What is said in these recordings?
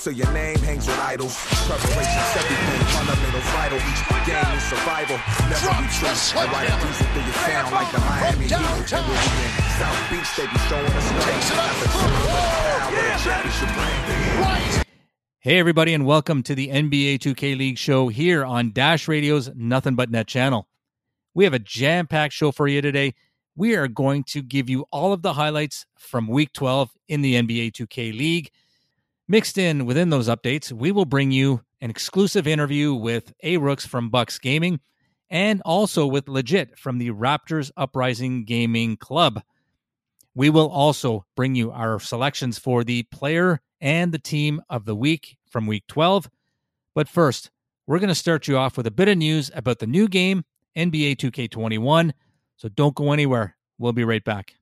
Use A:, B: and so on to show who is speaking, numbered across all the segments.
A: one quarter till your name hangs with idols. Preparation's everything, fundamentals vital. Each game is survival. Never be true. I ride a diesel through your sound like the Miami Heat. And we'll in South Beach, they be showing us love.
B: Hey, everybody, and welcome to the NBA 2K League show here on Dash Radio's Nothing But Net channel. We have a jam packed show for you today. We are going to give you all of the highlights from week 12 in the NBA 2K League. Mixed in within those updates, we will bring you an exclusive interview with A Rooks from Bucks Gaming and also with Legit from the Raptors Uprising Gaming Club. We will also bring you our selections for the player and the team of the week from week 12. But first, we're going to start you off with a bit of news about the new game, NBA 2K21. So don't go anywhere. We'll be right back.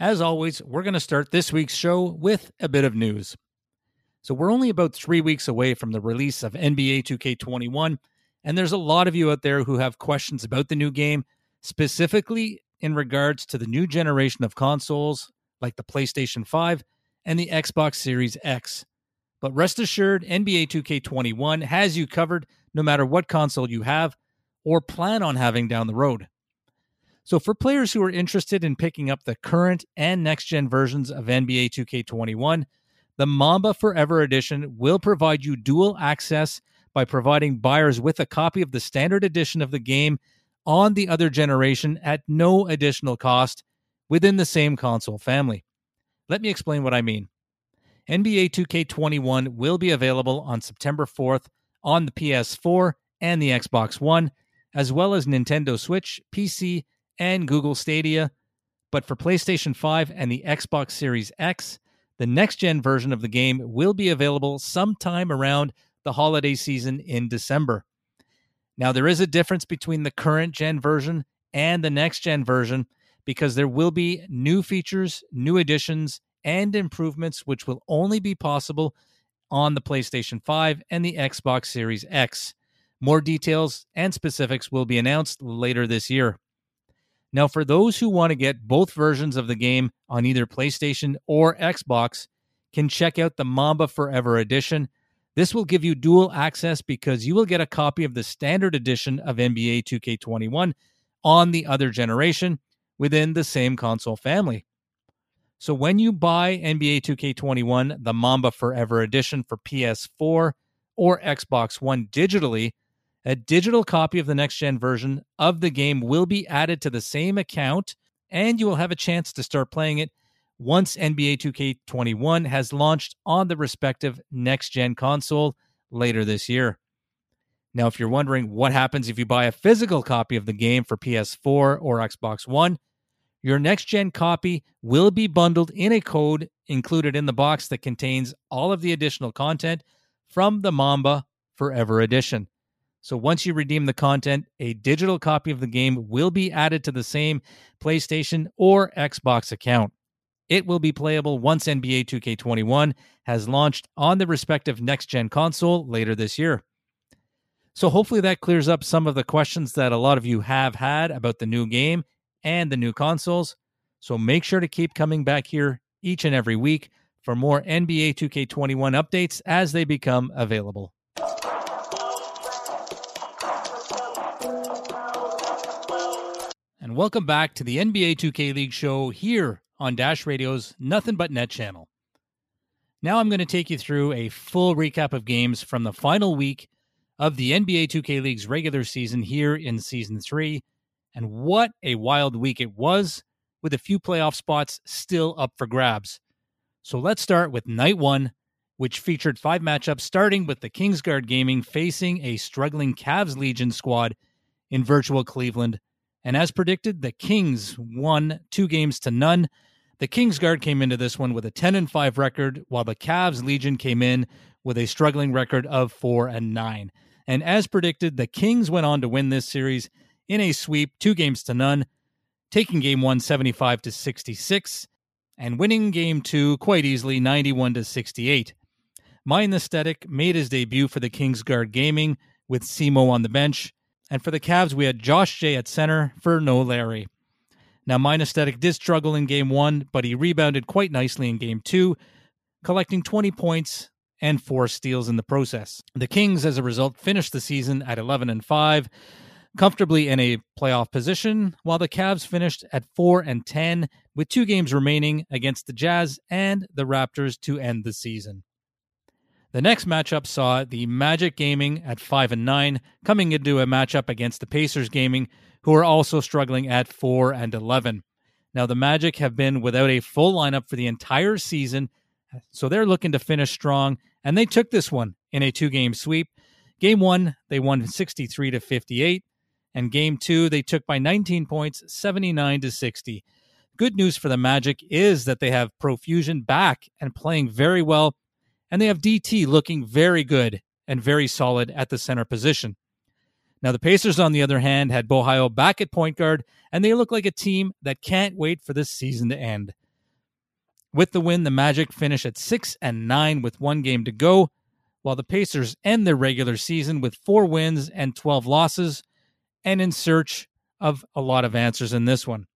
B: As always, we're going to start this week's show with a bit of news. So, we're only about three weeks away from the release of NBA 2K21, and there's a lot of you out there who have questions about the new game, specifically in regards to the new generation of consoles like the PlayStation 5 and the Xbox Series X. But rest assured, NBA 2K21 has you covered no matter what console you have or plan on having down the road. So, for players who are interested in picking up the current and next gen versions of NBA 2K21, the Mamba Forever Edition will provide you dual access by providing buyers with a copy of the standard edition of the game on the other generation at no additional cost within the same console family. Let me explain what I mean. NBA 2K21 will be available on September 4th on the PS4 and the Xbox One, as well as Nintendo Switch, PC, and Google Stadia. But for PlayStation 5 and the Xbox Series X, the next gen version of the game will be available sometime around the holiday season in December. Now, there is a difference between the current gen version and the next gen version because there will be new features, new additions, and improvements which will only be possible on the PlayStation 5 and the Xbox Series X. More details and specifics will be announced later this year. Now, for those who want to get both versions of the game on either PlayStation or Xbox, can check out the Mamba Forever Edition. This will give you dual access because you will get a copy of the standard edition of NBA 2K21 on the other generation within the same console family. So when you buy NBA 2K21, the Mamba Forever Edition for PS4 or Xbox One digitally, a digital copy of the next gen version of the game will be added to the same account, and you will have a chance to start playing it once NBA 2K21 has launched on the respective next gen console later this year. Now, if you're wondering what happens if you buy a physical copy of the game for PS4 or Xbox One, your next gen copy will be bundled in a code included in the box that contains all of the additional content from the Mamba Forever Edition. So once you redeem the content, a digital copy of the game will be added to the same PlayStation or Xbox account. It will be playable once NBA 2K21 has launched on the respective next gen console later this year. So hopefully that clears up some of the questions that a lot of you have had about the new game and the new consoles. So make sure to keep coming back here each and every week for more NBA 2K21 updates as they become available. And welcome back to the NBA 2K League show here on Dash Radio's Nothing But Net channel. Now I'm going to take you through a full recap of games from the final week of the NBA 2K League's regular season here in season 3 and what a wild week it was, with a few playoff spots still up for grabs. So let's start with night one, which featured five matchups, starting with the Kingsguard Gaming facing a struggling Cavs Legion squad in virtual Cleveland. And as predicted, the Kings won two games to none. The Kingsguard came into this one with a 10 and 5 record, while the Cavs Legion came in with a struggling record of 4 and 9. And as predicted, the Kings went on to win this series in a sweep, two games to none, taking game one 75 to 66 and winning game two quite easily 91 to 68. Mind Aesthetic made his debut for the Kingsguard Gaming with Simo on the bench, And for the Cavs, we had Josh Jay at center for no Larry. Now, Minestetic did struggle in game one, but he rebounded quite nicely in game two, collecting 20 points and four steals in the process. The Kings, as a result, finished the season at 11 and 5, comfortably in a playoff position, while the Cavs finished at 4 and 10 with two games remaining against the Jazz and the Raptors to end the season. The next matchup saw the Magic Gaming at 5 and 9 coming into a matchup against the Pacers Gaming who are also struggling at 4 and 11. Now the Magic have been without a full lineup for the entire season, so they're looking to finish strong and they took this one in a two-game sweep. Game 1, they won 63 to 58, and game 2 they took by 19 points, 79 to 60. Good news for the Magic is that they have Profusion back and playing very well and they have DT looking very good and very solid at the center position. Now, the Pacers, on the other hand, had Bohio back at point guard, and they look like a team that can't wait for this season to end. With the win, the Magic finish at 6 and 9 with one game to go, while the Pacers end their regular season with four wins and 12 losses, and in search of a lot of answers in this one.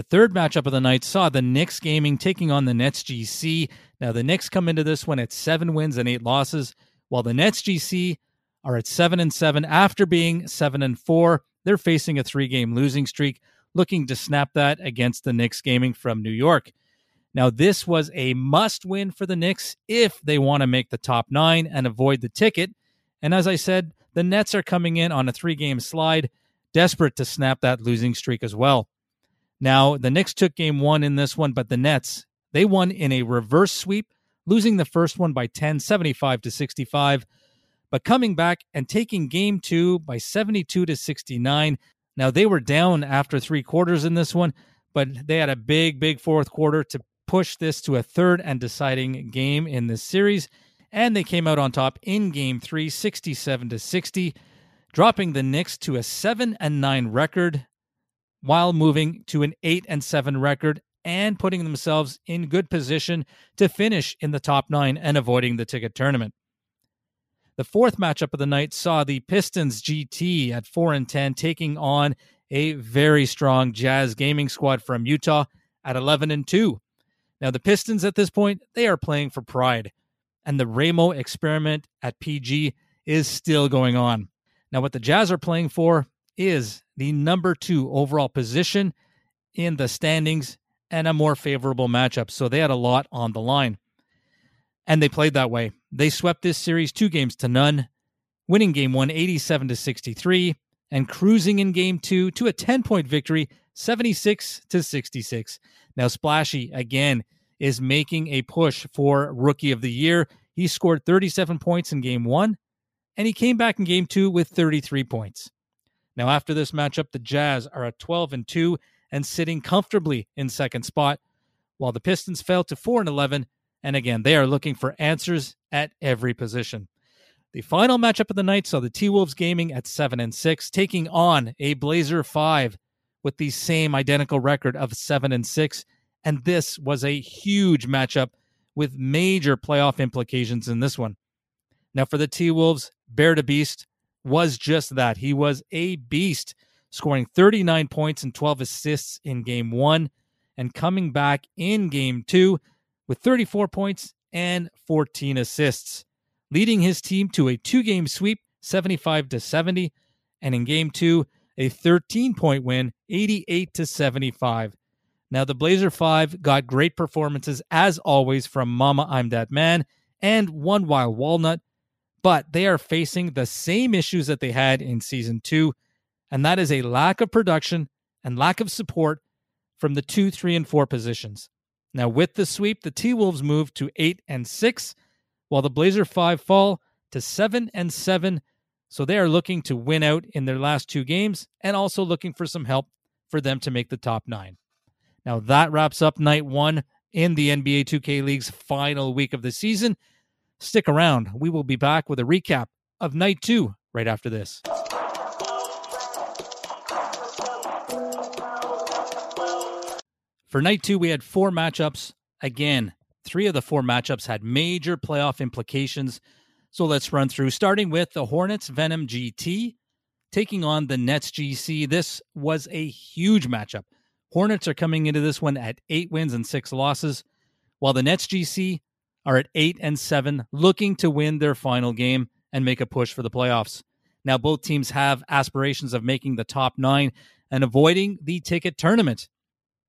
B: The third matchup of the night saw the Knicks gaming taking on the Nets GC. Now, the Knicks come into this one at seven wins and eight losses, while the Nets GC are at seven and seven after being seven and four. They're facing a three game losing streak, looking to snap that against the Knicks gaming from New York. Now, this was a must win for the Knicks if they want to make the top nine and avoid the ticket. And as I said, the Nets are coming in on a three game slide, desperate to snap that losing streak as well. Now, the Knicks took game one in this one, but the Nets, they won in a reverse sweep, losing the first one by 10, 75 to 65, but coming back and taking game two by 72 to 69. Now, they were down after three quarters in this one, but they had a big, big fourth quarter to push this to a third and deciding game in this series. And they came out on top in game three, 67 to 60, dropping the Knicks to a 7 and 9 record while moving to an 8 and 7 record and putting themselves in good position to finish in the top 9 and avoiding the ticket tournament. The fourth matchup of the night saw the Pistons GT at 4 and 10 taking on a very strong Jazz gaming squad from Utah at 11 and 2. Now the Pistons at this point, they are playing for pride and the Ramo experiment at PG is still going on. Now what the Jazz are playing for is the number two overall position in the standings and a more favorable matchup. So they had a lot on the line. And they played that way. They swept this series two games to none, winning game one 87 to 63, and cruising in game two to a 10 point victory 76 to 66. Now, Splashy again is making a push for rookie of the year. He scored 37 points in game one, and he came back in game two with 33 points. Now, after this matchup, the Jazz are at 12 and 2 and sitting comfortably in second spot, while the Pistons fell to 4 and 11. And again, they are looking for answers at every position. The final matchup of the night saw the T Wolves gaming at 7 and 6, taking on a Blazer 5 with the same identical record of 7 and 6. And this was a huge matchup with major playoff implications in this one. Now, for the T Wolves, Bear the Beast, was just that. He was a beast, scoring 39 points and 12 assists in game one and coming back in game two with 34 points and 14 assists, leading his team to a two game sweep, 75 to 70, and in game two, a 13 point win, 88 to 75. Now, the Blazer 5 got great performances as always from Mama I'm That Man and One Wild Walnut, but they are facing the same issues that they had in season two, and that is a lack of production and lack of support from the two, three, and four positions. Now, with the sweep, the T Wolves move to eight and six, while the Blazer five fall to seven and seven. So they are looking to win out in their last two games and also looking for some help for them to make the top nine. Now, that wraps up night one in the NBA 2K League's final week of the season. Stick around. We will be back with a recap of night two right after this. For night two, we had four matchups. Again, three of the four matchups had major playoff implications. So let's run through, starting with the Hornets Venom GT taking on the Nets GC. This was a huge matchup. Hornets are coming into this one at eight wins and six losses, while the Nets GC are at eight and seven, looking to win their final game and make a push for the playoffs. Now, both teams have aspirations of making the top nine and avoiding the ticket tournament.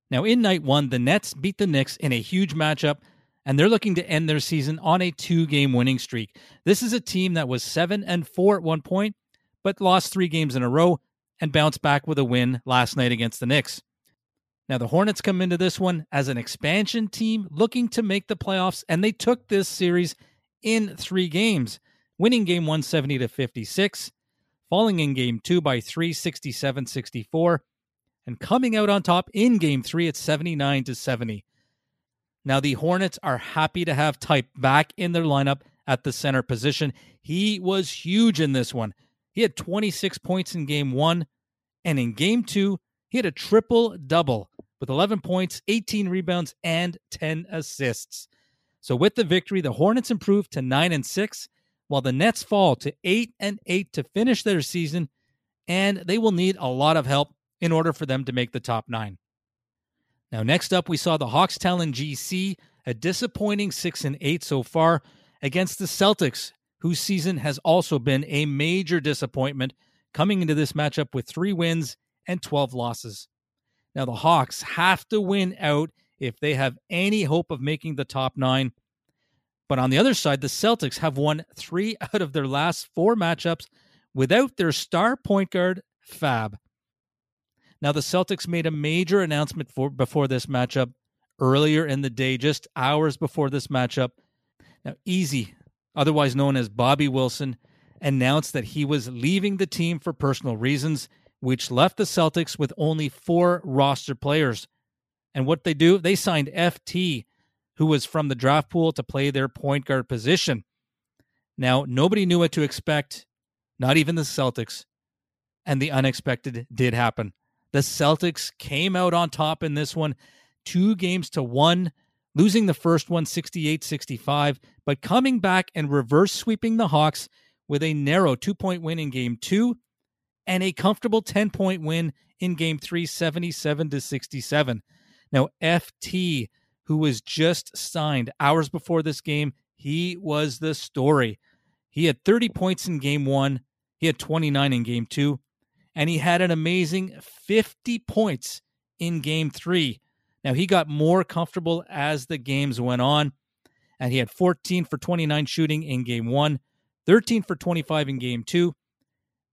B: Now, in night one, the Nets beat the Knicks in a huge matchup, and they're looking to end their season on a two game winning streak. This is a team that was seven and four at one point, but lost three games in a row and bounced back with a win last night against the Knicks. Now, the Hornets come into this one as an expansion team looking to make the playoffs, and they took this series in three games, winning game 170 to 56, falling in game two by 367 64, and coming out on top in game three at 79 to 70. Now, the Hornets are happy to have Type back in their lineup at the center position. He was huge in this one. He had 26 points in game one, and in game two, he had a triple double with 11 points, 18 rebounds, and 10 assists. So with the victory, the Hornets improved to 9 and 6, while the Nets fall to 8 and 8 to finish their season, and they will need a lot of help in order for them to make the top 9. Now next up we saw the Hawks Talon GC, a disappointing 6 and 8 so far against the Celtics, whose season has also been a major disappointment, coming into this matchup with 3 wins and 12 losses. Now, the Hawks have to win out if they have any hope of making the top nine. But on the other side, the Celtics have won three out of their last four matchups without their star point guard, Fab. Now, the Celtics made a major announcement for, before this matchup earlier in the day, just hours before this matchup. Now, Easy, otherwise known as Bobby Wilson, announced that he was leaving the team for personal reasons which left the Celtics with only four roster players. And what they do, they signed FT, who was from the draft pool to play their point guard position. Now, nobody knew what to expect, not even the Celtics. And the unexpected did happen. The Celtics came out on top in this one, two games to one, losing the first one 68 65, but coming back and reverse sweeping the Hawks with a narrow two point win in game two and a comfortable 10 point win in game three, 77 to 67. Now, FT, who was just signed hours before this game, he was the story. He had 30 points in game one, he had 29 in game two, and he had an amazing 50 points in game three. Now, he got more comfortable as the games went on, and he had 14 for 29 shooting in game one, 13 for 25 in game two,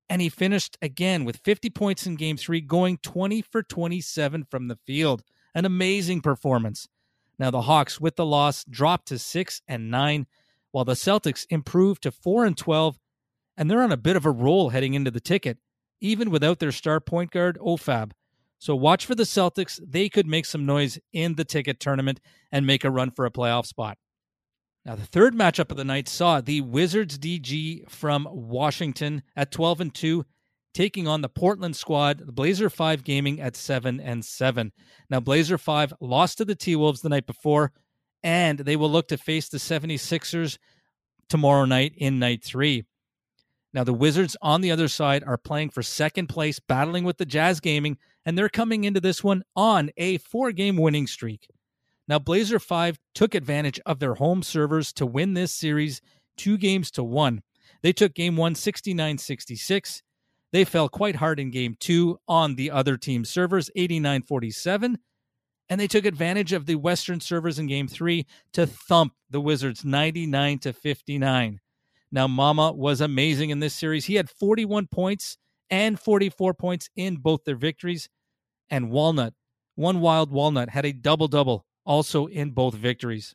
B: and he finished again with 50 points in game three, going 20 for 27 from the field. An amazing performance. Now the Hawks, with the loss, dropped to six and nine, while the Celtics improved to four and 12, and they're on a bit of a roll heading into the ticket, even without their star point guard, OFAB. So watch for the Celtics. They could make some noise in the ticket tournament and make a run for a playoff spot. Now, the third matchup of the night saw the Wizards DG from Washington at 12 and 2 taking on the Portland squad, the Blazer 5 Gaming at 7 and 7. Now, Blazer 5 lost to the T Wolves the night before, and they will look to face the 76ers tomorrow night in night 3. Now, the Wizards on the other side are playing for second place, battling with the Jazz Gaming, and they're coming into this one on a four game winning streak. Now, Blazer 5 took advantage of their home servers to win this series two games to one. They took game one 69 66. They fell quite hard in game two on the other team's servers 89 47. And they took advantage of the Western servers in game three to thump the Wizards 99 to 59. Now, Mama was amazing in this series. He had 41 points and 44 points in both their victories. And Walnut, one wild Walnut, had a double double also in both victories.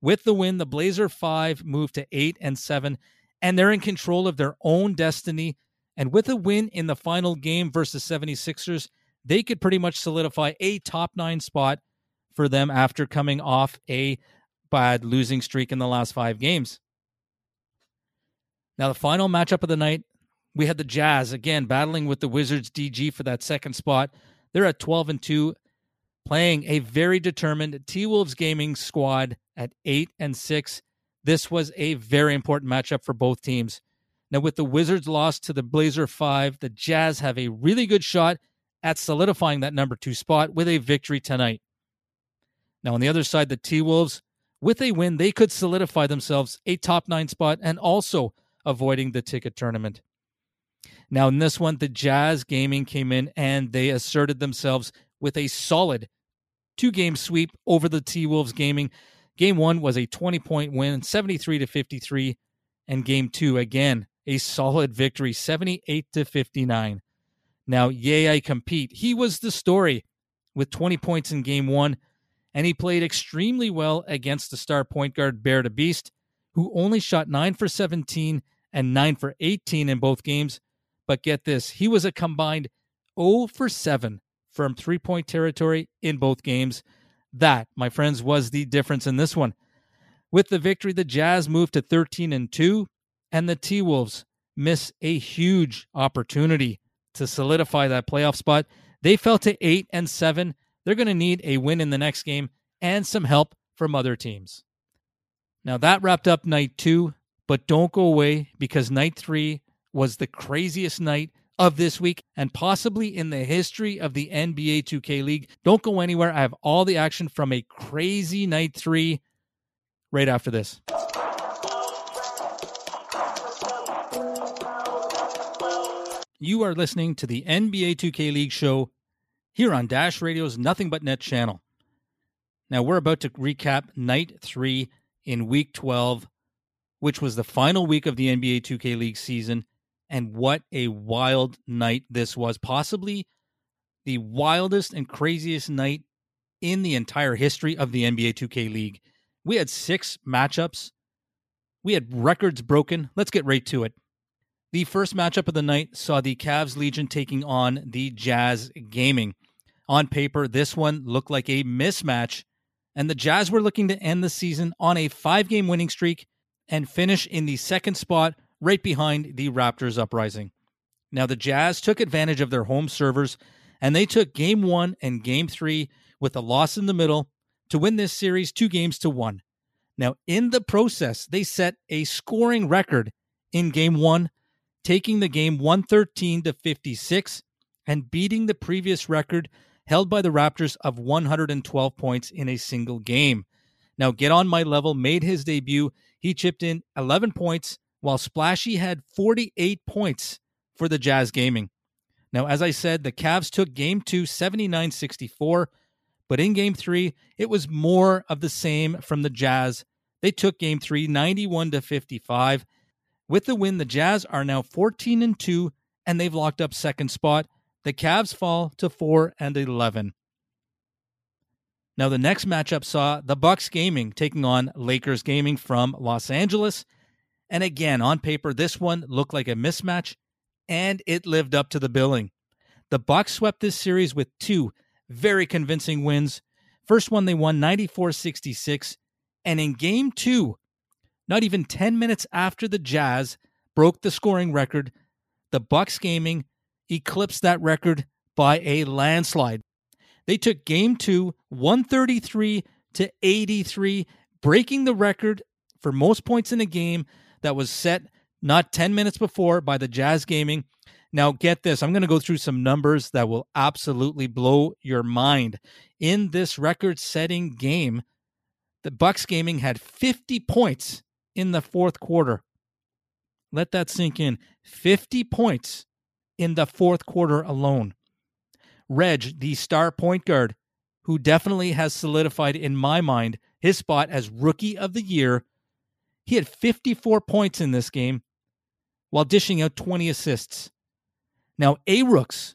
B: With the win, the Blazer 5 moved to 8 and 7 and they're in control of their own destiny and with a win in the final game versus 76ers, they could pretty much solidify a top 9 spot for them after coming off a bad losing streak in the last 5 games. Now the final matchup of the night, we had the Jazz again battling with the Wizards DG for that second spot. They're at 12 and 2 playing a very determined T Wolves gaming squad at 8 and 6. This was a very important matchup for both teams. Now, with the Wizards loss to the Blazer 5, the Jazz have a really good shot at solidifying that number two spot with a victory tonight. Now, on the other side, the T Wolves, with a win, they could solidify themselves a top nine spot and also avoiding the ticket tournament. Now, in this one, the Jazz Gaming came in and they asserted themselves with a solid two game sweep over the T Wolves Gaming. Game one was a 20 point win, 73 to 53. And game two, again, a solid victory, 78 to 59. Now, yay, I compete. He was the story with 20 points in game one, and he played extremely well against the star point guard Bear the Beast, who only shot 9 for 17 and 9 for 18 in both games. But get this, he was a combined 0 for 7 from three point territory in both games. That, my friends, was the difference in this one. With the victory, the Jazz moved to 13 and 2, and the T Wolves miss a huge opportunity to solidify that playoff spot. They fell to 8 and 7. They're going to need a win in the next game and some help from other teams. Now that wrapped up night 2, but don't go away because night 3 was the craziest night of this week and possibly in the history of the NBA 2K League. Don't go anywhere. I have all the action from a crazy night 3 right after this. You are listening to the NBA 2K League show here on Dash Radio's Nothing But Net channel. Now, we're about to recap night three in week 12, which was the final week of the NBA 2K League season. And what a wild night this was. Possibly the wildest and craziest night in the entire history of the NBA 2K League. We had six matchups, we had records broken. Let's get right to it. The first matchup of the night saw the Cavs Legion taking on the Jazz Gaming. On paper, this one looked like a mismatch, and the Jazz were looking to end the season on a five game winning streak and finish in the second spot right behind the Raptors uprising. Now, the Jazz took advantage of their home servers and they took game one and game three with a loss in the middle to win this series two games to one. Now, in the process, they set a scoring record in game one taking the game 113 to 56 and beating the previous record held by the Raptors of 112 points in a single game. Now, Get On My Level made his debut. He chipped in 11 points, while Splashy had 48 points for the Jazz Gaming. Now, as I said, the Cavs took game two 79 64, but in game three, it was more of the same from the Jazz. They took game three 91 to 55 with the win, the Jazz are now 14 and 2 and they've locked up second spot. The Cavs fall to 4 and 11. Now the next matchup saw the Bucks Gaming taking on Lakers Gaming from Los Angeles. And again, on paper this one looked like a mismatch and it lived up to the billing. The Bucks swept this series with two very convincing wins. First one they won 94-66 and in game 2 not even 10 minutes after the Jazz broke the scoring record, the Bucks Gaming eclipsed that record by a landslide. They took game 2 133 to 83, breaking the record for most points in a game that was set not 10 minutes before by the Jazz Gaming. Now, get this. I'm going to go through some numbers that will absolutely blow your mind. In this record setting game, the Bucks Gaming had 50 points in the fourth quarter. Let that sink in. 50 points in the fourth quarter alone. Reg, the star point guard, who definitely has solidified in my mind his spot as rookie of the year, he had 54 points in this game while dishing out 20 assists. Now, A Rooks,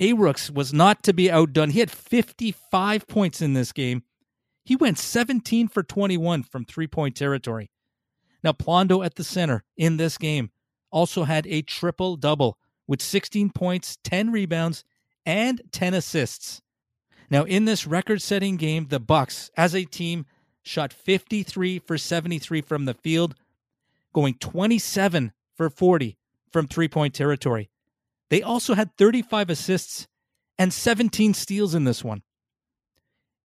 B: A Rooks was not to be outdone. He had 55 points in this game. He went 17 for 21 from three point territory. Now, Plondo at the center in this game also had a triple double with 16 points, 10 rebounds, and 10 assists. Now, in this record setting game, the Bucks, as a team, shot 53 for 73 from the field, going 27 for 40 from three point territory. They also had 35 assists and 17 steals in this one.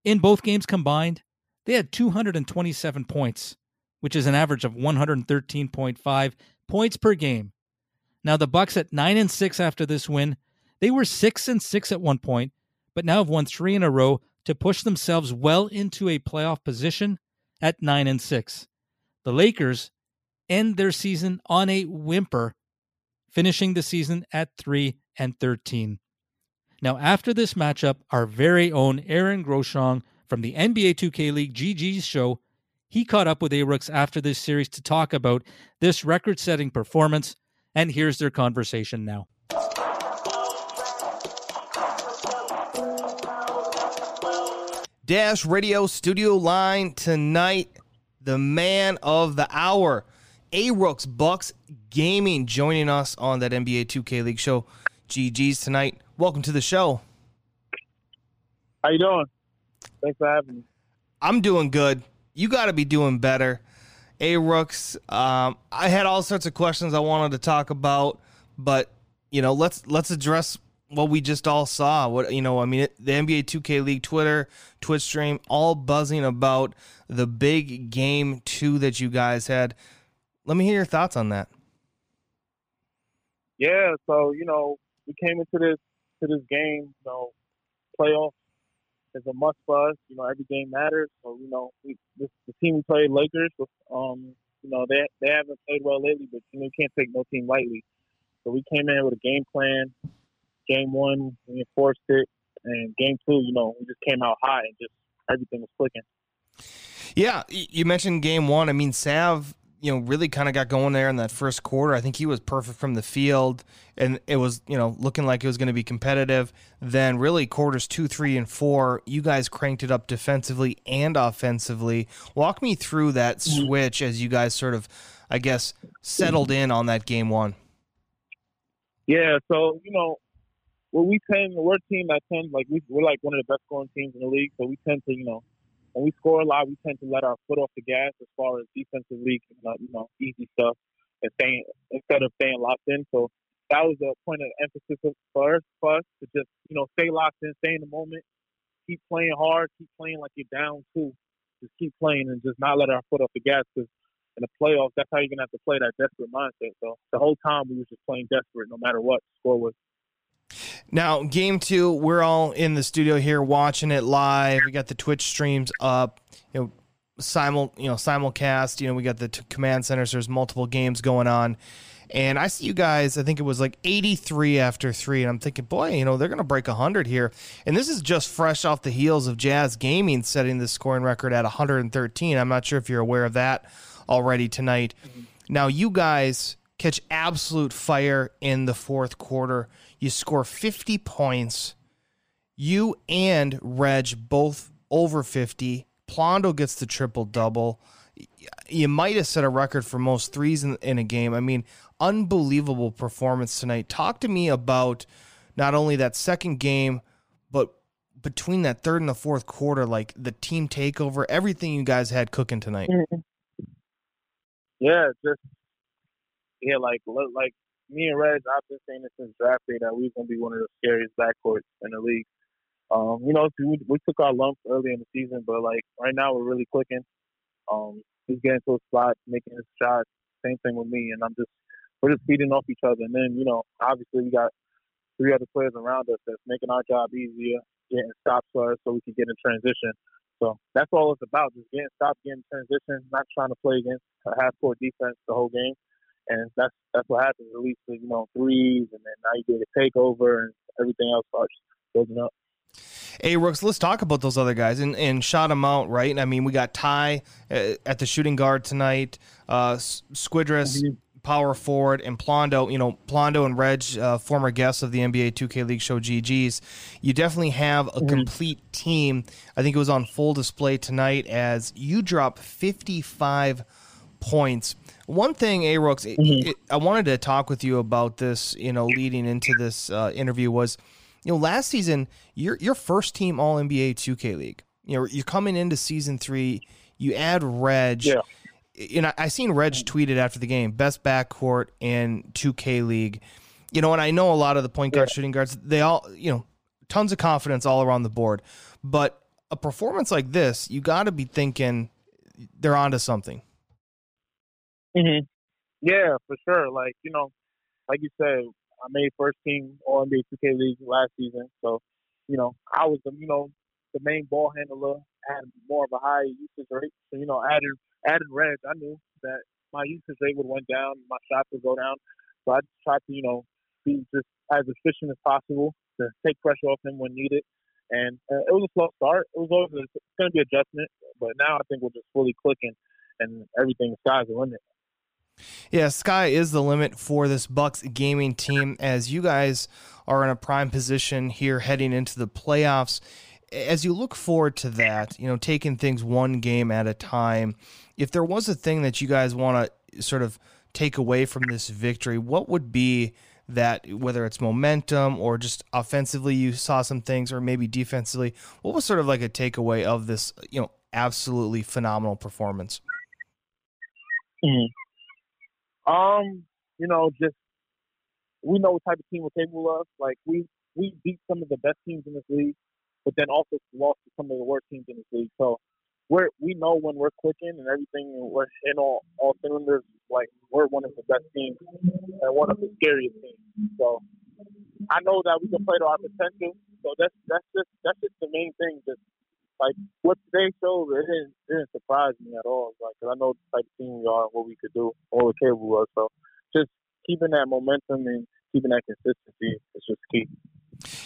B: In both games combined, they had 227 points which is an average of 113.5 points per game. Now the Bucks at 9 and 6 after this win. They were 6 and 6 at one point, but now have won 3 in a row to push themselves well into a playoff position at 9 and 6. The Lakers end their season on a whimper, finishing the season at 3 and 13. Now, after this matchup, our very own Aaron Groshong from the NBA 2K League GG's show, he caught up with A-Rooks after this series to talk about this record-setting performance, and here's their conversation now.
C: Dash Radio Studio Line tonight, the man of the hour, A-Rooks Bucks Gaming, joining us on that NBA 2K League show. GG's tonight. Welcome to the show.
D: How you doing? Thanks for having me.
C: I'm doing good. You got to be doing better. A Rooks, um, I had all sorts of questions I wanted to talk about, but you know, let's let's address what we just all saw. What you know, I mean, the NBA 2K League Twitter, Twitch stream, all buzzing about the big game two that you guys had. Let me hear your thoughts on that.
D: Yeah, so you know, we came into this to this game, you know, playoff is a must for us. You know, every game matters. So you know, we, this, the team we played, Lakers, um, you know, they they haven't played well lately, but you know, you can't take no team lightly. So we came in with a game plan. Game one, we enforced it, and game two, you know, we just came out high and just everything was clicking.
C: Yeah, you mentioned game one. I mean, Sav you know, really kind of got going there in that first quarter. I think he was perfect from the field, and it was, you know, looking like it was going to be competitive. Then, really, quarters two, three, and four, you guys cranked it up defensively and offensively. Walk me through that mm-hmm. switch as you guys sort of, I guess, settled in on that game one.
D: Yeah, so you know, well, we tend we're a team that tends like we, we're like one of the best scoring teams in the league, so we tend to you know when we score a lot, we tend to let our foot off the gas as far as defensively, uh, you know, easy stuff, and staying instead of staying locked in. So that was a point of emphasis for us, for us to just you know stay locked in, stay in the moment, keep playing hard, keep playing like you're down two, just keep playing and just not let our foot off the gas because in the playoffs, that's how you're gonna have to play that desperate mindset. So the whole time we was just playing desperate, no matter what the score was.
C: Now, game two, we're all in the studio here watching it live. We got the Twitch streams up, you know, simul, you know, simulcast. You know, we got the t- command centers. There's multiple games going on, and I see you guys. I think it was like 83 after three, and I'm thinking, boy, you know, they're gonna break 100 here. And this is just fresh off the heels of Jazz Gaming setting the scoring record at 113. I'm not sure if you're aware of that already tonight. Mm-hmm. Now, you guys catch absolute fire in the fourth quarter. You score 50 points. You and Reg both over 50. Plondo gets the triple double. You might have set a record for most threes in, in a game. I mean, unbelievable performance tonight. Talk to me about not only that second game, but between that third and the fourth quarter, like the team takeover, everything you guys had cooking tonight.
D: Mm-hmm. Yeah, just yeah, like like me and Reg, I've been saying this since draft day that we are gonna be one of the scariest backcourts in the league. Um, you know, we, we took our lumps early in the season, but like right now we're really clicking. Um, he's getting to a spot, making his shots. Same thing with me, and I'm just we're just feeding off each other. And then you know, obviously we got three other players around us that's making our job easier, getting stops for us so we can get in transition. So that's all it's about, just getting stops, getting transition, not trying to play against a half court defense the whole game and that's that's what happens. At least you know threes, and then now you get a takeover, and everything else starts building up.
C: Hey, Rooks, let's talk about those other guys and, and shot them out, right? I mean, we got Ty uh, at the shooting guard tonight, uh, Squidris, mm-hmm. power forward, and Plondo. You know, Plondo and Reg, uh, former guests of the NBA 2K League show GGs. You definitely have a mm-hmm. complete team. I think it was on full display tonight as you drop 55 points. One thing, A Rooks, mm-hmm. I wanted to talk with you about this. You know, leading into this uh, interview was, you know, last season your your first team All NBA 2K League. You know, you're coming into season three. You add Reg.
D: Yeah.
C: You know, I seen Reg tweeted after the game, best backcourt in 2K League. You know, and I know a lot of the point guard, yeah. shooting guards, they all, you know, tons of confidence all around the board. But a performance like this, you got to be thinking they're onto something.
D: Hmm Yeah, for sure. Like you know, like you said, I made first team All NBA 2K League last season, so you know I was the you know the main ball handler, had more of a high usage rate. So you know, added added Reg, I knew that my usage rate would went down, my shots would go down. So I just tried to you know be just as efficient as possible to take pressure off him when needed. And uh, it was a slow start. It was always going to be adjustment, but now I think we're just fully clicking, and everything sky's the limit.
C: Yeah, sky is the limit for this Bucks gaming team as you guys are in a prime position here heading into the playoffs. As you look forward to that, you know, taking things one game at a time, if there was a thing that you guys want to sort of take away from this victory, what would be that whether it's momentum or just offensively you saw some things or maybe defensively, what was sort of like a takeaway of this, you know, absolutely phenomenal performance?
D: Mm-hmm. Um, you know, just we know what type of team we're capable of. Like we we beat some of the best teams in this league, but then also lost to some of the worst teams in this league. So we're we know when we're clicking and everything, and we're in all all cylinders. Like we're one of the best teams and one of the scariest teams. So I know that we can play to our potential. So that's that's just that's just the main thing. Just like what today showed, it didn't, it didn't surprise me at all. Like, cause I know the type of team we are, what we could do, what we're capable of. So, just keeping that momentum and keeping that consistency is just key.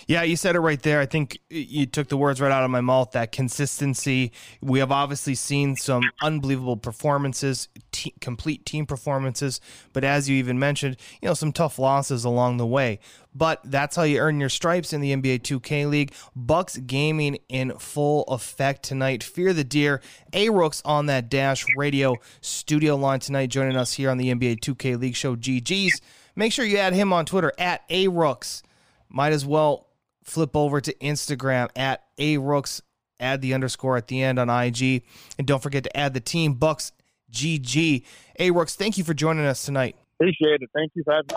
C: Yeah, you said it right there. I think you took the words right out of my mouth. That consistency. We have obviously seen some unbelievable performances, te- complete team performances, but as you even mentioned, you know, some tough losses along the way. But that's how you earn your stripes in the NBA 2K League. Bucks gaming in full effect tonight. Fear the Deer. A Rooks on that Dash Radio studio line tonight, joining us here on the NBA 2K League show. GG's. Make sure you add him on Twitter at A Rooks might as well flip over to Instagram at a rooks. Add the underscore at the end on IG, and don't forget to add the team Bucks GG. A Rooks, thank you for joining us tonight.
D: Appreciate it. Thank you for having me.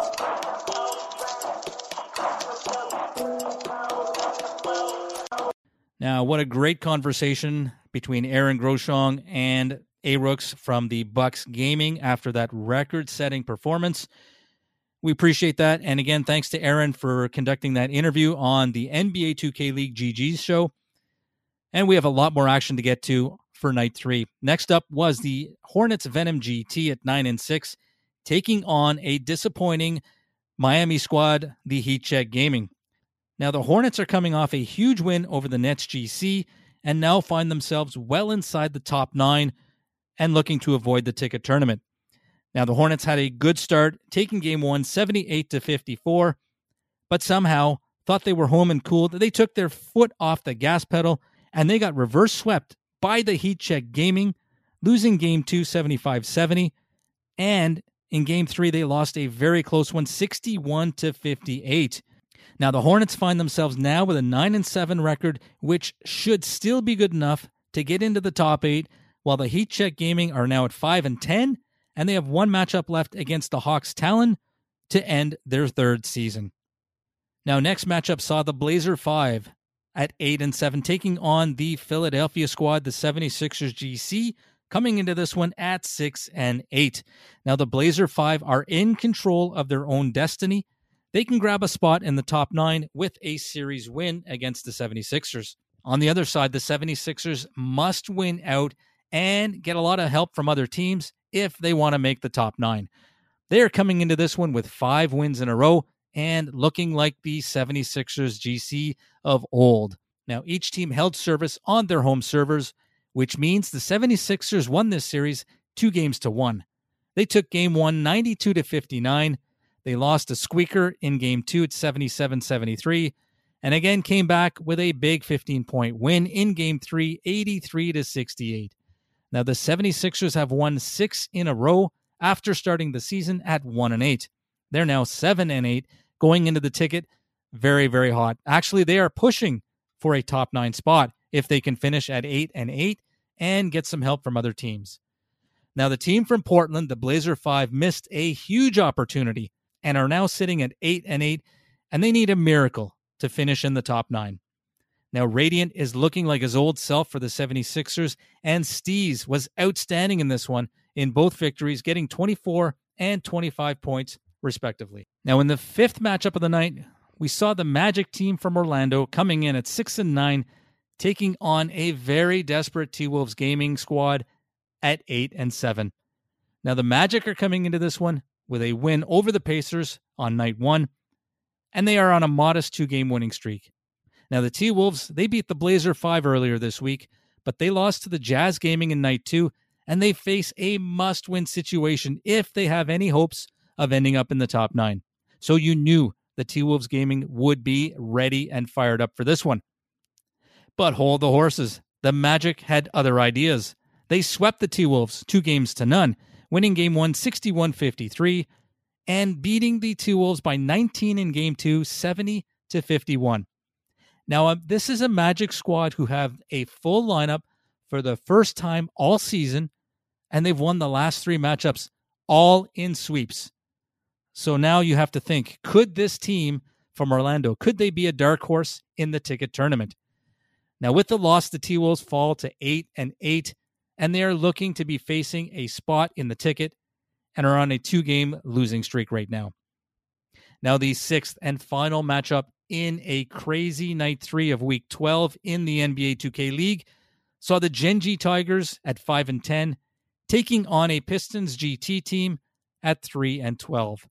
B: Now, what a great conversation between Aaron Groshong and A Rooks from the Bucks Gaming after that record-setting performance. We appreciate that. And again, thanks to Aaron for conducting that interview on the NBA 2K League GG's show. And we have a lot more action to get to for night three. Next up was the Hornets Venom GT at 9 and 6, taking on a disappointing Miami squad, the Heat Check Gaming. Now, the Hornets are coming off a huge win over the Nets GC and now find themselves well inside the top nine and looking to avoid the ticket tournament. Now, the Hornets had a good start, taking game one 78 to 54, but somehow thought they were home and cool. They took their foot off the gas pedal and they got reverse swept by the Heat Check Gaming, losing game two 75 70. And in game three, they lost a very close one 61 to 58. Now, the Hornets find themselves now with a 9 and 7 record, which should still be good enough to get into the top eight, while the Heat Check Gaming are now at 5 and 10 and they have one matchup left against the Hawks Talon to end their third season. Now, next matchup saw the Blazer 5 at 8 and 7 taking on the Philadelphia squad, the 76ers GC, coming into this one at 6 and 8. Now, the Blazer 5 are in control of their own destiny. They can grab a spot in the top 9 with a series win against the 76ers. On the other side, the 76ers must win out and get a lot of help from other teams if they want to make the top nine. They are coming into this one with five wins in a row and looking like the 76ers GC of old. Now, each team held service on their home servers, which means the 76ers won this series two games to one. They took game one 92 to 59. They lost a squeaker in game two at 77 73, and again came back with a big 15 point win in game three 83 to 68. Now, the 76ers have won six in a row after starting the season at 1 and 8. They're now 7 and 8 going into the ticket. Very, very hot. Actually, they are pushing for a top nine spot if they can finish at 8 and 8 and get some help from other teams. Now, the team from Portland, the Blazer 5, missed a huge opportunity and are now sitting at 8 and 8, and they need a miracle to finish in the top nine. Now, Radiant is looking like his old self for the 76ers, and Steez was outstanding in this one, in both victories, getting 24 and 25 points, respectively. Now, in the fifth matchup of the night, we saw the Magic team from Orlando coming in at 6 and 9, taking on a very desperate T Wolves gaming squad at 8 and 7. Now, the Magic are coming into this one with a win over the Pacers on night one, and they are on a modest two game winning streak. Now, the T Wolves, they beat the Blazer 5 earlier this week, but they lost to the Jazz Gaming in night two, and they face a must win situation if they have any hopes of ending up in the top nine. So you knew the T Wolves Gaming would be ready and fired up for this one. But hold the horses. The Magic had other ideas. They swept the T Wolves two games to none, winning game one 61 53 and beating the T Wolves by 19 in game two 70 to 51. Now, um, this is a Magic squad who have a full lineup for the first time all season, and they've won the last three matchups all in sweeps. So now you have to think could this team from Orlando, could they be a dark horse in the ticket tournament? Now, with the loss, the T Wolves fall to 8 and 8, and they are looking to be facing a spot in the ticket and are on a two game losing streak right now. Now, the sixth and final matchup in a crazy night three of week 12 in the NBA 2K League saw the Gen G Tigers at 5 and 10 taking on a Pistons GT team at 3 and 12.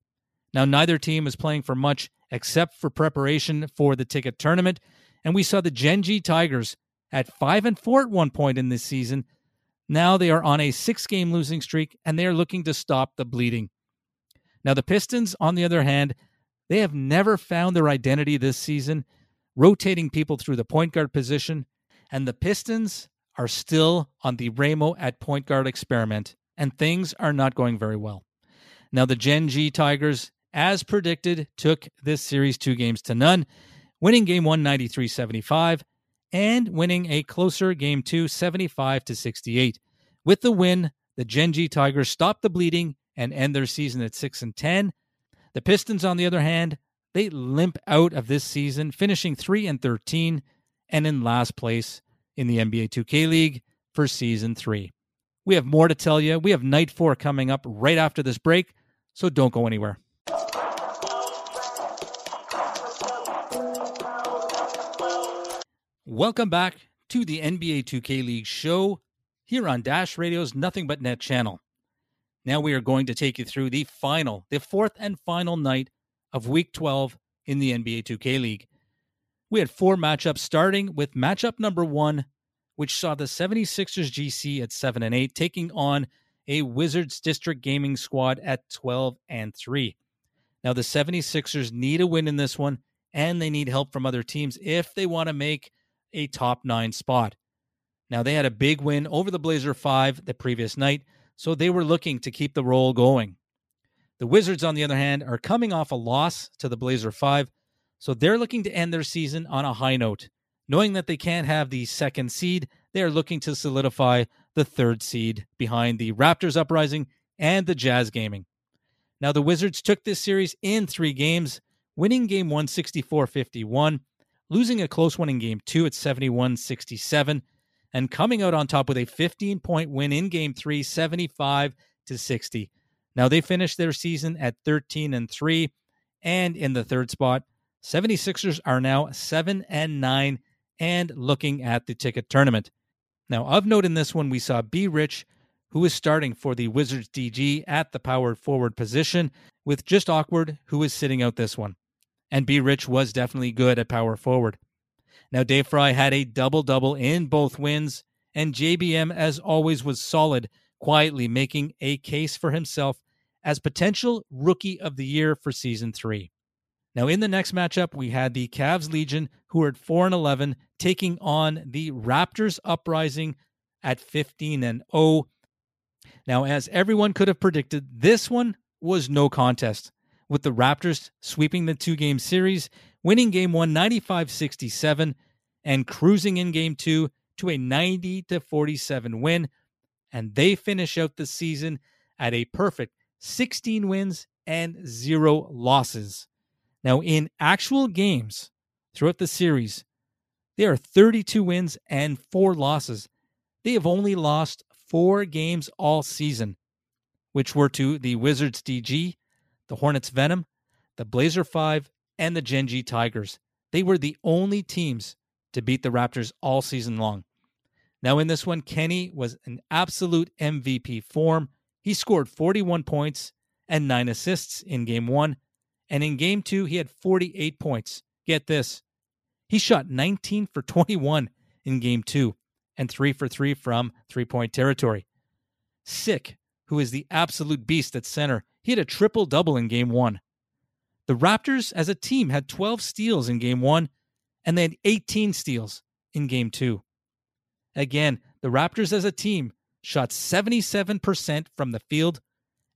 B: Now, neither team is playing for much except for preparation for the ticket tournament, and we saw the Gen G Tigers at 5 and 4 at one point in this season. Now they are on a six game losing streak and they are looking to stop the bleeding. Now, the Pistons, on the other hand, they have never found their identity this season, rotating people through the point guard position, and the Pistons are still on the Ramo at point guard experiment, and things are not going very well. Now, the Gen G Tigers, as predicted, took this series two games to none, winning game one 93 75 and winning a closer game two 75 to 68. With the win, the Gen G Tigers stop the bleeding and end their season at 6 and 10 the Pistons, on the other hand, they limp out of this season, finishing 3 and 13 and in last place in the NBA 2K League for season 3. We have more to tell you. We have night 4 coming up right after this break, so don't go anywhere. Welcome back to the NBA 2K League show here on Dash Radio's Nothing But Net channel. Now we are going to take you through the final, the fourth and final night of week 12 in the NBA 2K League. We had four matchups starting with matchup number one, which saw the 76ers GC at 7 and 8 taking on a Wizards District Gaming squad at 12 and 3. Now the 76ers need a win in this one and they need help from other teams if they want to make a top 9 spot. Now they had a big win over the Blazer 5 the previous night so they were looking to keep the roll going. The Wizards, on the other hand, are coming off a loss to the Blazer 5, so they're looking to end their season on a high note. Knowing that they can't have the second seed, they are looking to solidify the third seed behind the Raptors Uprising and the Jazz Gaming. Now, the Wizards took this series in three games, winning game one 64 51, losing a close one in game two at 71 67, and coming out on top with a 15 point win in game three, 75 to 60. Now they finished their season at 13 and 3 and in the third spot. 76ers are now 7 and 9 and looking at the ticket tournament. Now, of note in this one, we saw B Rich, who is starting for the Wizards DG at the powered forward position, with just awkward, who is sitting out this one. And B Rich was definitely good at power forward. Now, Dayfri had a double double in both wins, and JBM, as always, was solid, quietly making a case for himself as potential rookie of the year for season three. Now, in the next matchup, we had the Cavs Legion, who are at 4 and 11, taking on the Raptors Uprising at 15 and 0. Now, as everyone could have predicted, this one was no contest, with the Raptors sweeping the two game series winning game one 95 67 and cruising in game two to a 90 to 47 win. And they finish out the season at a perfect 16 wins and zero losses. Now, in actual games throughout the series, there are 32 wins and four losses. They have only lost four games all season. which were to the Wizards DG, the Hornets Venom, the Blazer 5, and the Gen G Tigers. They were the only teams to beat the Raptors all season long. Now, in this one, Kenny was an absolute MVP form. He scored 41 points and nine assists in game one. And in game two, he had 48 points. Get this. He shot 19 for 21 in game two and three for three from three point territory. Sick, who is the absolute beast at center, he had a triple double in game one. The Raptors as a team had 12 steals in game one, and they had 18 steals in game two. Again, the Raptors as a team shot 77% from the field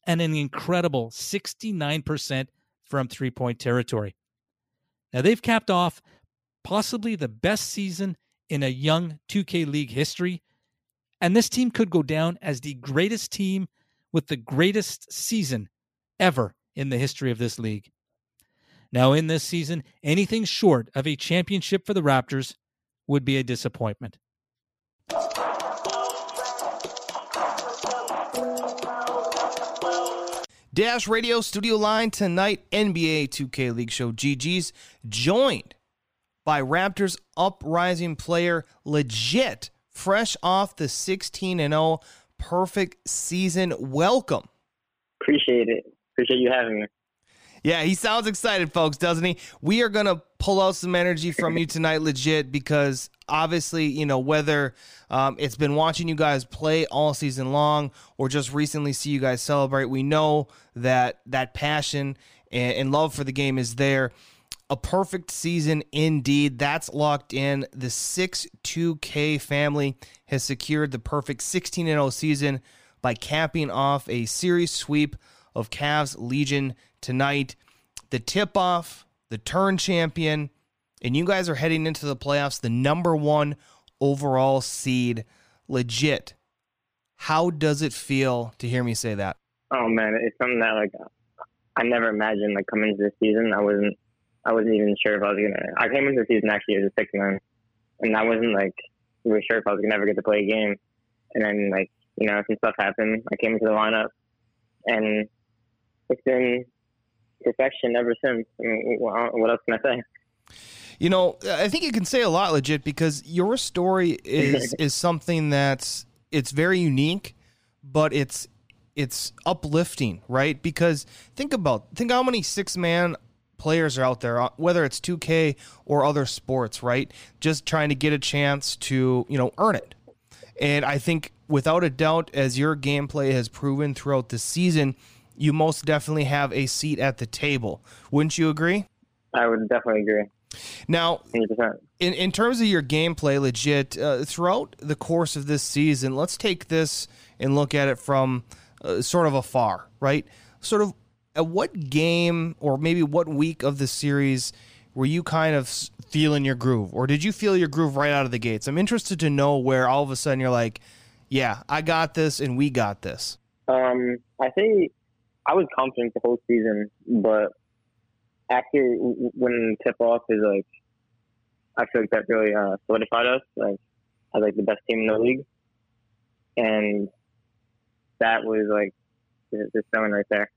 B: and an incredible 69% from three point territory. Now, they've capped off possibly the best season in a young 2K League history, and this team could go down as the greatest team with the greatest season ever in the history of this league. Now, in this season, anything short of a championship for the Raptors would be a disappointment.
C: Dash Radio Studio Line tonight, NBA 2K League Show GG's joined by Raptors uprising player legit fresh off the 16 and 0 perfect season. Welcome.
E: Appreciate it. Appreciate you having me.
C: Yeah, he sounds excited, folks, doesn't he? We are going to pull out some energy from you tonight, legit, because obviously, you know, whether um, it's been watching you guys play all season long or just recently see you guys celebrate, we know that that passion and, and love for the game is there. A perfect season indeed. That's locked in. The 6 2K family has secured the perfect 16 0 season by capping off a series sweep of Cavs Legion tonight. The tip off, the turn champion, and you guys are heading into the playoffs, the number one overall seed. Legit. How does it feel to hear me say that?
E: Oh man, it's something that like I never imagined like coming into the season. I wasn't I wasn't even sure if I was gonna I came into the season actually as a six man and I wasn't like really sure if I was gonna ever get to play a game. And then like, you know, some stuff happened. I came into the lineup and it's been perfection ever since. I mean, what else can I say?
C: You know, I think you can say a lot, legit, because your story is is something that's it's very unique, but it's it's uplifting, right? Because think about think how many six man players are out there, uh, whether it's 2K or other sports, right? Just trying to get a chance to you know earn it. And I think without a doubt, as your gameplay has proven throughout the season, you most definitely have a seat at the table. Wouldn't you agree?
E: I would definitely agree.
C: Now,
E: 100%.
C: in in terms of your gameplay, legit uh, throughout the course of this season, let's take this and look at it from uh, sort of afar, right? Sort of at what game or maybe what week of the series were you kind of feeling your groove, or did you feel your groove right out of the gates? I'm interested to know where all of a sudden you're like, "Yeah, I got this, and we got this."
E: Um, I think I was confident the whole season, but after when tip off is like, I feel like that really uh, solidified us like as like the best team in the league, and that was like the feeling right there.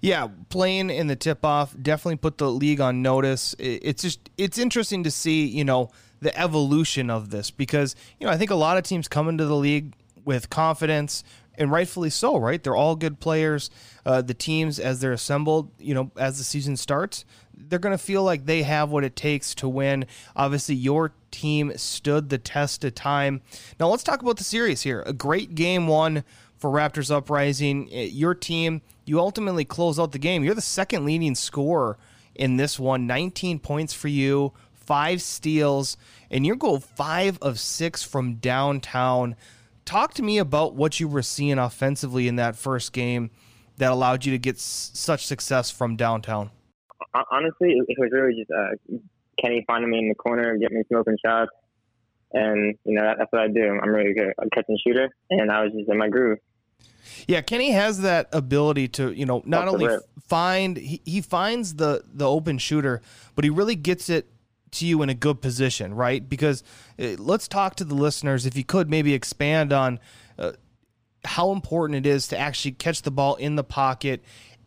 C: Yeah, playing in the tip off definitely put the league on notice. It's just it's interesting to see you know the evolution of this because you know I think a lot of teams come into the league with confidence, and rightfully so, right? They're all good players. Uh, the teams, as they're assembled, you know, as the season starts, they're going to feel like they have what it takes to win. Obviously, your team stood the test of time. Now, let's talk about the series here. A great game one for Raptors Uprising. Uh, your team, you ultimately close out the game. You're the second leading scorer in this one, 19 points for you, five steals, and you go five of six from downtown talk to me about what you were seeing offensively in that first game that allowed you to get s- such success from downtown.
E: Honestly, it was really just uh, Kenny finding me in the corner, getting me some open shots, and you know that, that's what I do. I'm really good at catch and shooter, and I was just in my groove.
C: Yeah, Kenny has that ability to, you know, not only find he, he finds the the open shooter, but he really gets it to you in a good position, right? Because uh, let's talk to the listeners. If you could maybe expand on uh, how important it is to actually catch the ball in the pocket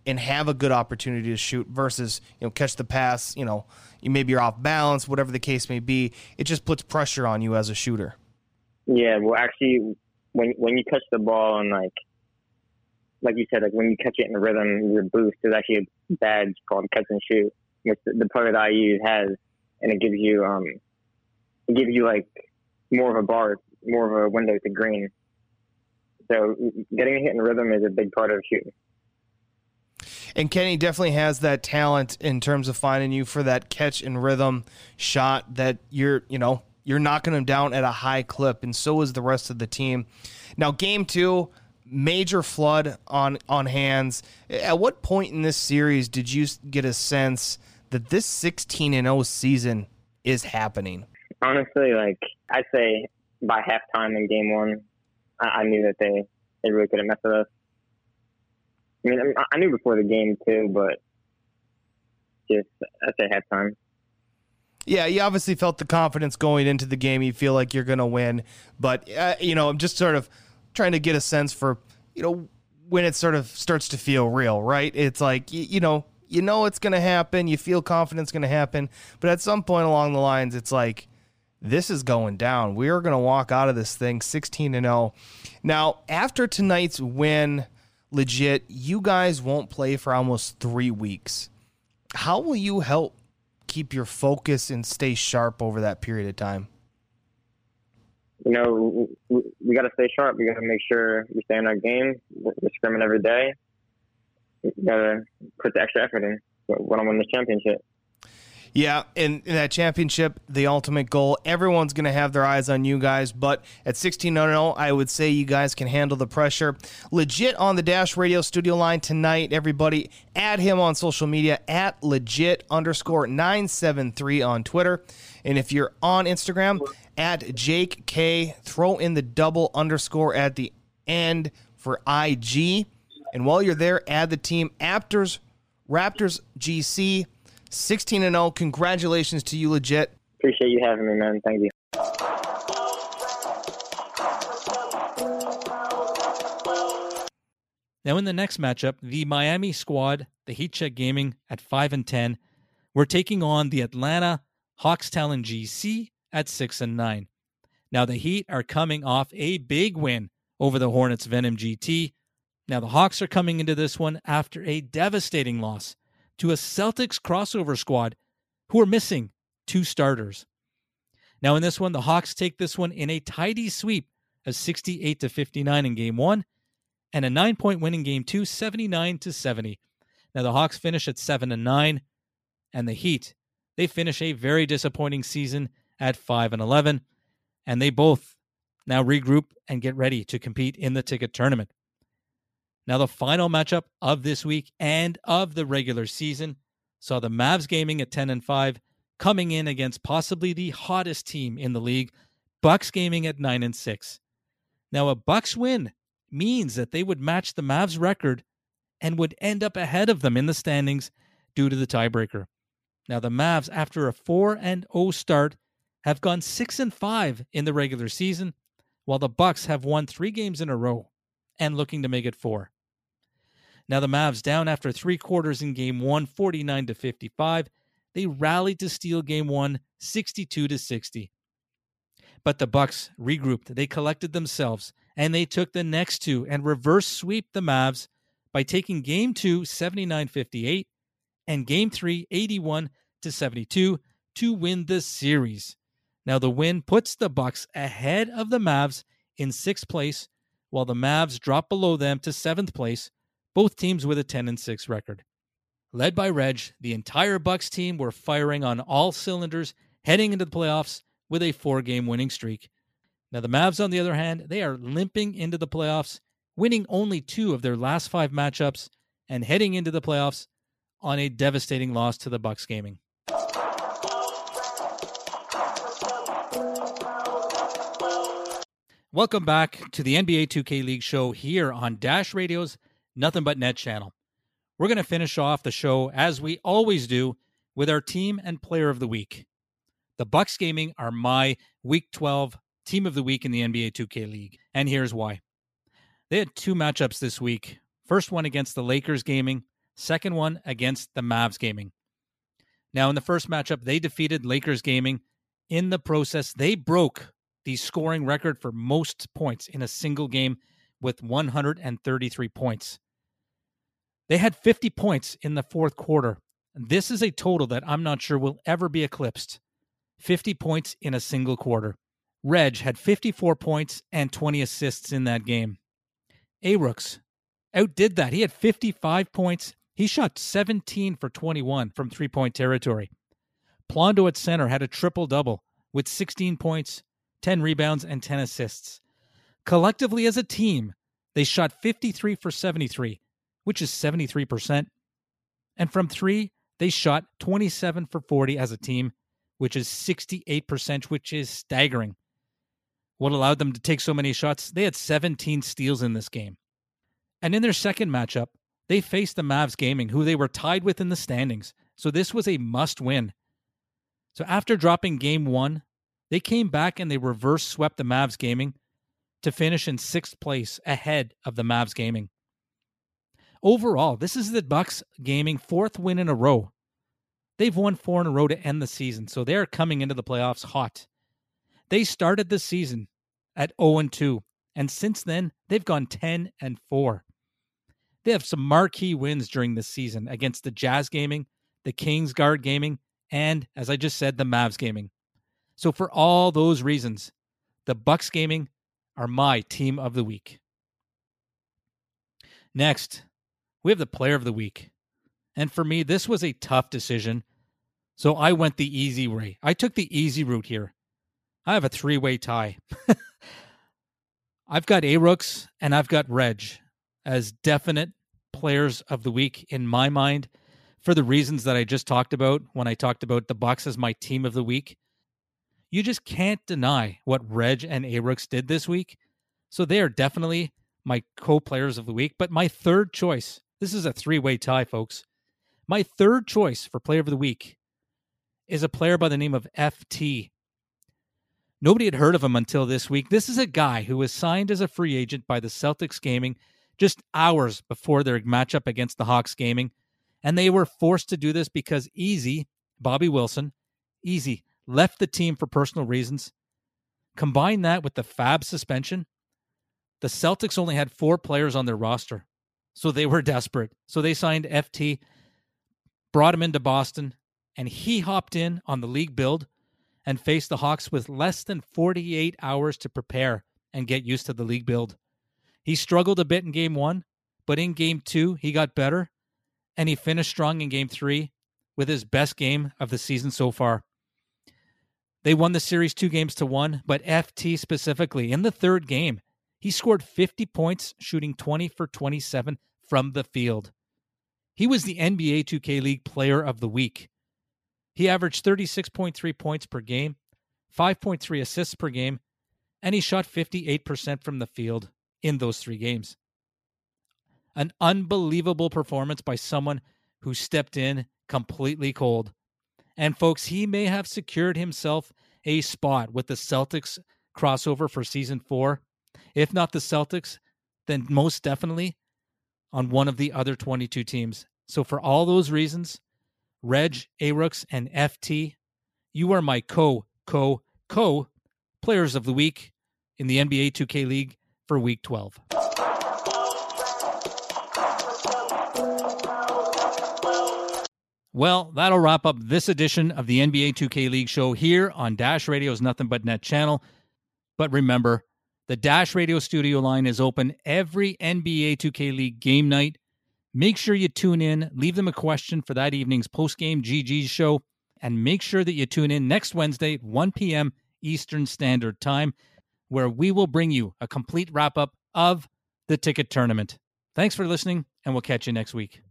C: and have a good opportunity to shoot versus you know catch the pass. You know, you maybe you're off balance, whatever the case may be. It just puts pressure on you as a shooter.
E: Yeah, well, actually, when when you catch the ball and like like you said, like when you catch it in rhythm, your boost is actually a badge called catch and shoot, which the, the player that I use has, and it gives you um, it gives you like more of a bar, more of a window to green. So getting a hit in rhythm is a big part of shooting.
C: And Kenny definitely has that talent in terms of finding you for that catch and rhythm shot that you're, you know, you're knocking them down at a high clip, and so is the rest of the team. Now, game two, major flood on on hands. At what point in this series did you get a sense that this 16 and 0 season is happening?
E: Honestly, like I'd say by halftime in game one, I, I knew that they they really couldn't mess with us. I mean, I knew before the game too, but just I'd say halftime.
C: Yeah, you obviously felt the confidence going into the game. You feel like you're going to win, but uh, you know, I'm just sort of trying to get a sense for you know when it sort of starts to feel real, right? It's like you, you know, you know it's going to happen. You feel confidence going to happen, but at some point along the lines, it's like this is going down. We are going to walk out of this thing 16 and 0. Now, after tonight's win, legit, you guys won't play for almost three weeks. How will you help keep your focus and stay sharp over that period of time?
E: You know, we, we got to stay sharp. We got to make sure we stay in our game. We're, we're scrimming every day. We got to put the extra effort in. Want to win the championship.
C: Yeah, in, in, that championship, the ultimate goal, everyone's going to have their eyes on you guys. But at 16 0, I would say you guys can handle the pressure. Legit on the Dash Radio studio line tonight, everybody. Add him on social media at legit underscore 973 on Twitter. And if you're on Instagram, at Jake K, throw in the double underscore at the end for IG. And while you're there, add the team Raptors, Raptors GC 16 and 0. Congratulations to you, legit.
E: Appreciate you having me, man. Thank you.
B: Now, in the next matchup, the Miami squad, the Heat Check Gaming at 5 and 10, we're taking on the Atlanta Hawks Talon GC at 6 and 9. Now, the Heat are coming off a big win over the Hornets Venom GT. Now, the Hawks are coming into this one after a devastating loss to a Celtics crossover squad who are missing two starters. Now, in this one, the Hawks take this one in a tidy sweep of 68 to 59 in game one and a nine point win in game two, 79 to 70. Now, the Hawks finish at 7 and 9, and the Heat, they finish a very disappointing season at 5 and 11, and they both now regroup and get ready to compete in the ticket tournament. Now, the final matchup of this week and of the regular season saw the Mavs gaming at 10 and 5 coming in against possibly the hottest team in the league, Bucks gaming at 9 and 6. Now, a Bucks win means that they would match the Mavs record and would end up ahead of them in the standings due to the tiebreaker. Now, the Mavs after a 4 and 0 start have gone 6 and 5 in the regular season, while the Bucks have won 3 games in a row and looking to make it 4. Now the Mavs down after three quarters in game one, 49 to 55. They rallied to steal game one, 62 to 60. But the Bucks regrouped. They collected themselves and they took the next two and reverse sweep the Mavs by taking game two, 79 58, and game three, 81 to 72 to win the series. Now the win puts the Bucks ahead of the Mavs in sixth place, while the Mavs drop below them to seventh place both teams with a 10 and 6 record. Led by Reg, the entire Bucks team were firing on all cylinders heading into the playoffs with a four-game winning streak. Now the Mavs on the other hand, they are limping into the playoffs, winning only 2 of their last 5 matchups and heading into the playoffs on a devastating loss to the Bucks Gaming. Welcome back to the NBA 2K League show here on Dash Radio's Nothing But Net channel. We're going to finish off the show as we always do with our team and player of the week. The Bucks Gaming are my Week 12 team of the week in the NBA 2K League, and here's why. They had two matchups this week. First one against the Lakers gaming, second one against the Mavs gaming. Now, in the first matchup, they defeated Lakers gaming. In the process, they broke the scoring record for most points in a single game with 133 points. They had 50 points in the fourth quarter. This is a total that I'm not sure will ever be eclipsed. 50 points in a single quarter. Reg had 54 points and 20 assists in that game. Arooks outdid that. He had 55 points. He shot 17 for 21 from three point territory. Plondo at center had a triple double with 16 points, 10 rebounds, and 10 assists. Collectively as a team, they shot 53 for 73, which is 73%. And from three, they shot 27 for 40 as a team, which is 68%, which is staggering. What allowed them to take so many shots? They had 17 steals in this game. And in their second matchup, they faced the Mavs Gaming, who they were tied with in the standings. So this was a must win. So after dropping game one, they came back and they reverse swept the Mavs Gaming to finish in sixth place ahead of the Mavs Gaming. Overall, this is the Bucks Gaming fourth win in a row. They've won four in a row to end the season, so they're coming into the playoffs hot. They started the season at 0 and 2, and since then they've gone 10 and 4. They have some marquee wins during this season against the Jazz Gaming, the Kings Guard Gaming, and as I just said, the Mavs Gaming. So for all those reasons, the Bucks Gaming are my team of the week. Next, we have the player of the week. And for me, this was a tough decision. So I went the easy way. I took the easy route here. I have a three way tie. I've got Arooks and I've got Reg as definite players of the week in my mind for the reasons that I just talked about when I talked about the Bucks as my team of the week. You just can't deny what Reg and Arooks did this week. So they are definitely my co-players of the week. But my third choice, this is a three-way tie, folks. My third choice for player of the week is a player by the name of FT. Nobody had heard of him until this week. This is a guy who was signed as a free agent by the Celtics Gaming just hours before their matchup against the Hawks Gaming. And they were forced to do this because Easy, Bobby Wilson, Easy, left the team for personal reasons. Combine that with the Fab suspension, the Celtics only had four players on their roster. So they were desperate. So they signed FT, brought him into Boston, and he hopped in on the league build and faced the Hawks with less than 48 hours to prepare and get used to the league build. He struggled a bit in game one, but in game two, he got better and he finished strong in game three with his best game of the season so far. They won the series two games to one, but FT specifically, in the third game, he scored 50 points, shooting 20 for 27 from the field. He was the NBA 2K League Player of the Week. He averaged 36.3 points per game, 5.3 assists per game, and he shot 58% from the field in those three games. An unbelievable performance by someone who stepped in completely cold. And folks, he may have secured himself a spot with the Celtics crossover for season four. If not the Celtics, then most definitely on one of the other 22 teams. So, for all those reasons, Reg, Arooks, and FT, you are my co, co, co players of the week in the NBA 2K League for week 12. Well, that'll wrap up this edition of the NBA 2K League show here on Dash Radio's Nothing But Net channel. But remember, the Dash Radio studio line is open every NBA 2K League game night. Make sure you tune in, leave them a question for that evening's post-game GG show, and make sure that you tune in next Wednesday, 1 p.m. Eastern Standard Time, where we will bring you a complete wrap up of the ticket tournament. Thanks for listening, and we'll catch you next week.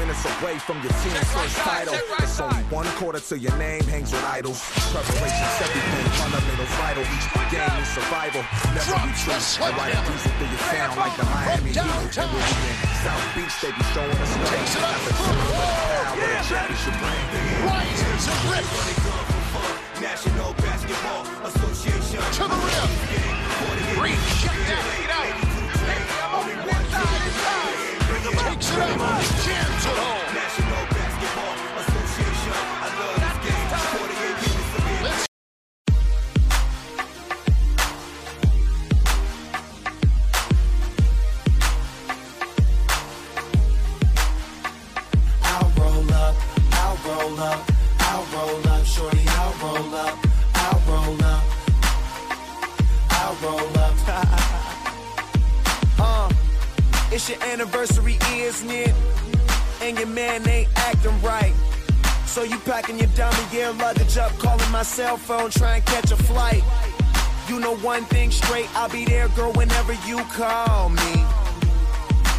A: Minutes away from your team's first title. It's only one quarter till your name hangs with idols. Preparation's everything, fundamentals vital. Each game is survival. Never retreat. I ride a diesel through your town like the Miami Heat. And in South Beach, they be showing us love.
F: Takes it up.
A: At the top oh, of the town, where the
F: Yeah.
A: championship ring.
F: Rises and rip
G: National Basketball Association.
F: to the rim.
H: Cell phone, try and catch a flight. You know one thing straight, I'll be there, girl, whenever you call me.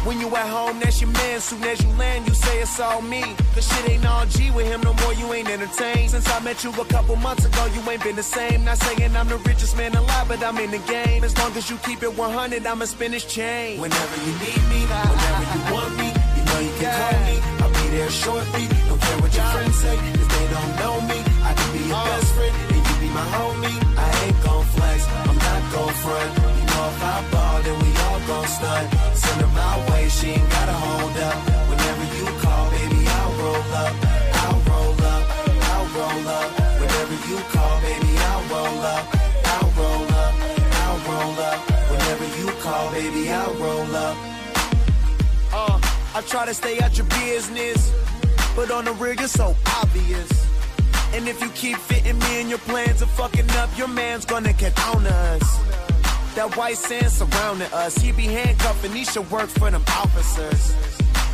H: When you at home, that's your man. Soon as you land, you say it's all me. Cause shit ain't all G with him no more, you ain't entertained. Since I met you a couple months ago, you ain't been the same. Not saying I'm the richest man alive, but I'm in the game. As long as you keep it 100, I'ma spin this chain. Whenever you need me, whenever you want me, you know you can call me. I'll be there shortly. Don't care what your friends say, cause they don't know me. Your best friend, and you be my homie. I ain't gon' flex, I'm not gon' front. You know if I ball, then we all gon' stunt. Send her my way, she ain't gotta hold up. Whenever you call, baby, I'll roll up. I'll roll up, I'll roll up. Whenever you call, baby, I'll roll up. I'll roll up, I'll roll up. Whenever you call, baby, I'll roll up. Uh, I try to stay out your business, but on the real, you're so obvious. And if you keep fitting me in your plans of fucking up, your man's gonna get on us. That white sand surrounding us, he be handcuffing, he should work for them officers.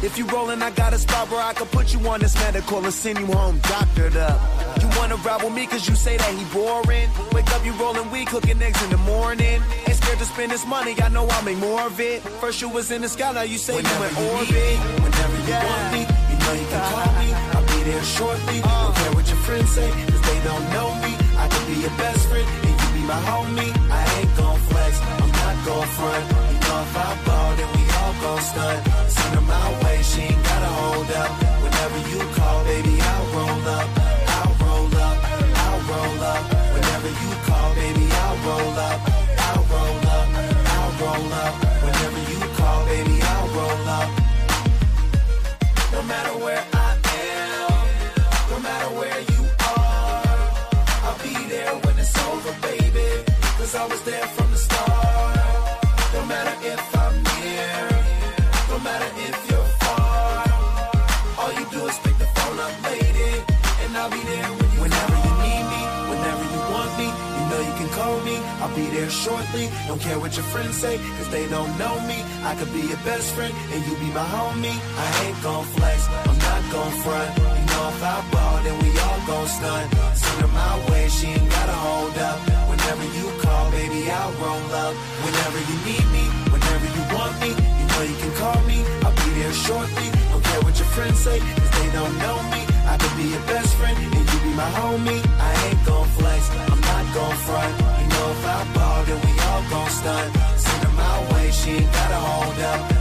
H: If you rollin', I got a spot where I can put you on this medical and send you home doctored up. You wanna ride with me cause you say that he boring? Wake up, you rollin' weed, cooking eggs in the morning. Ain't scared to spend this money, I know I'll make more of it. First you was in the sky, now you say
I: Whenever
H: you in orbit.
I: need whenever you
H: Yeah.
I: want me, you know you can call me. I'll be there shortly. Don't care what your friends say, cause they don't know me. I can be your best friend, and you be my homie. I ain't gon' flex, I'm not gon' front. You know if I ball, then we all gon' stunt. Send her my way, she ain't gotta hold up. Whenever you call, baby, I'll roll up. I'll roll up, I'll roll up. Whenever you call, baby, I'll roll up. I'll roll up, I'll roll up. Don't care what your friends say, cause they don't know me. I could be your best friend, and you be my homie. I ain't gon' flex, I'm not gon' front. You know if I ball, then we all gon' stunt. Send her my way, she ain't gotta hold up. Whenever you call, baby, I'll roll up. Whenever you need me, whenever you want me, you know you can call me. I'll be there shortly. Don't care what your friends say, cause they don't know me. I could be your best friend, and you be my homie. I ain't gon' flex, I'm not gon' front. You know if I stunt. Send her my way, she ain't gotta hold up.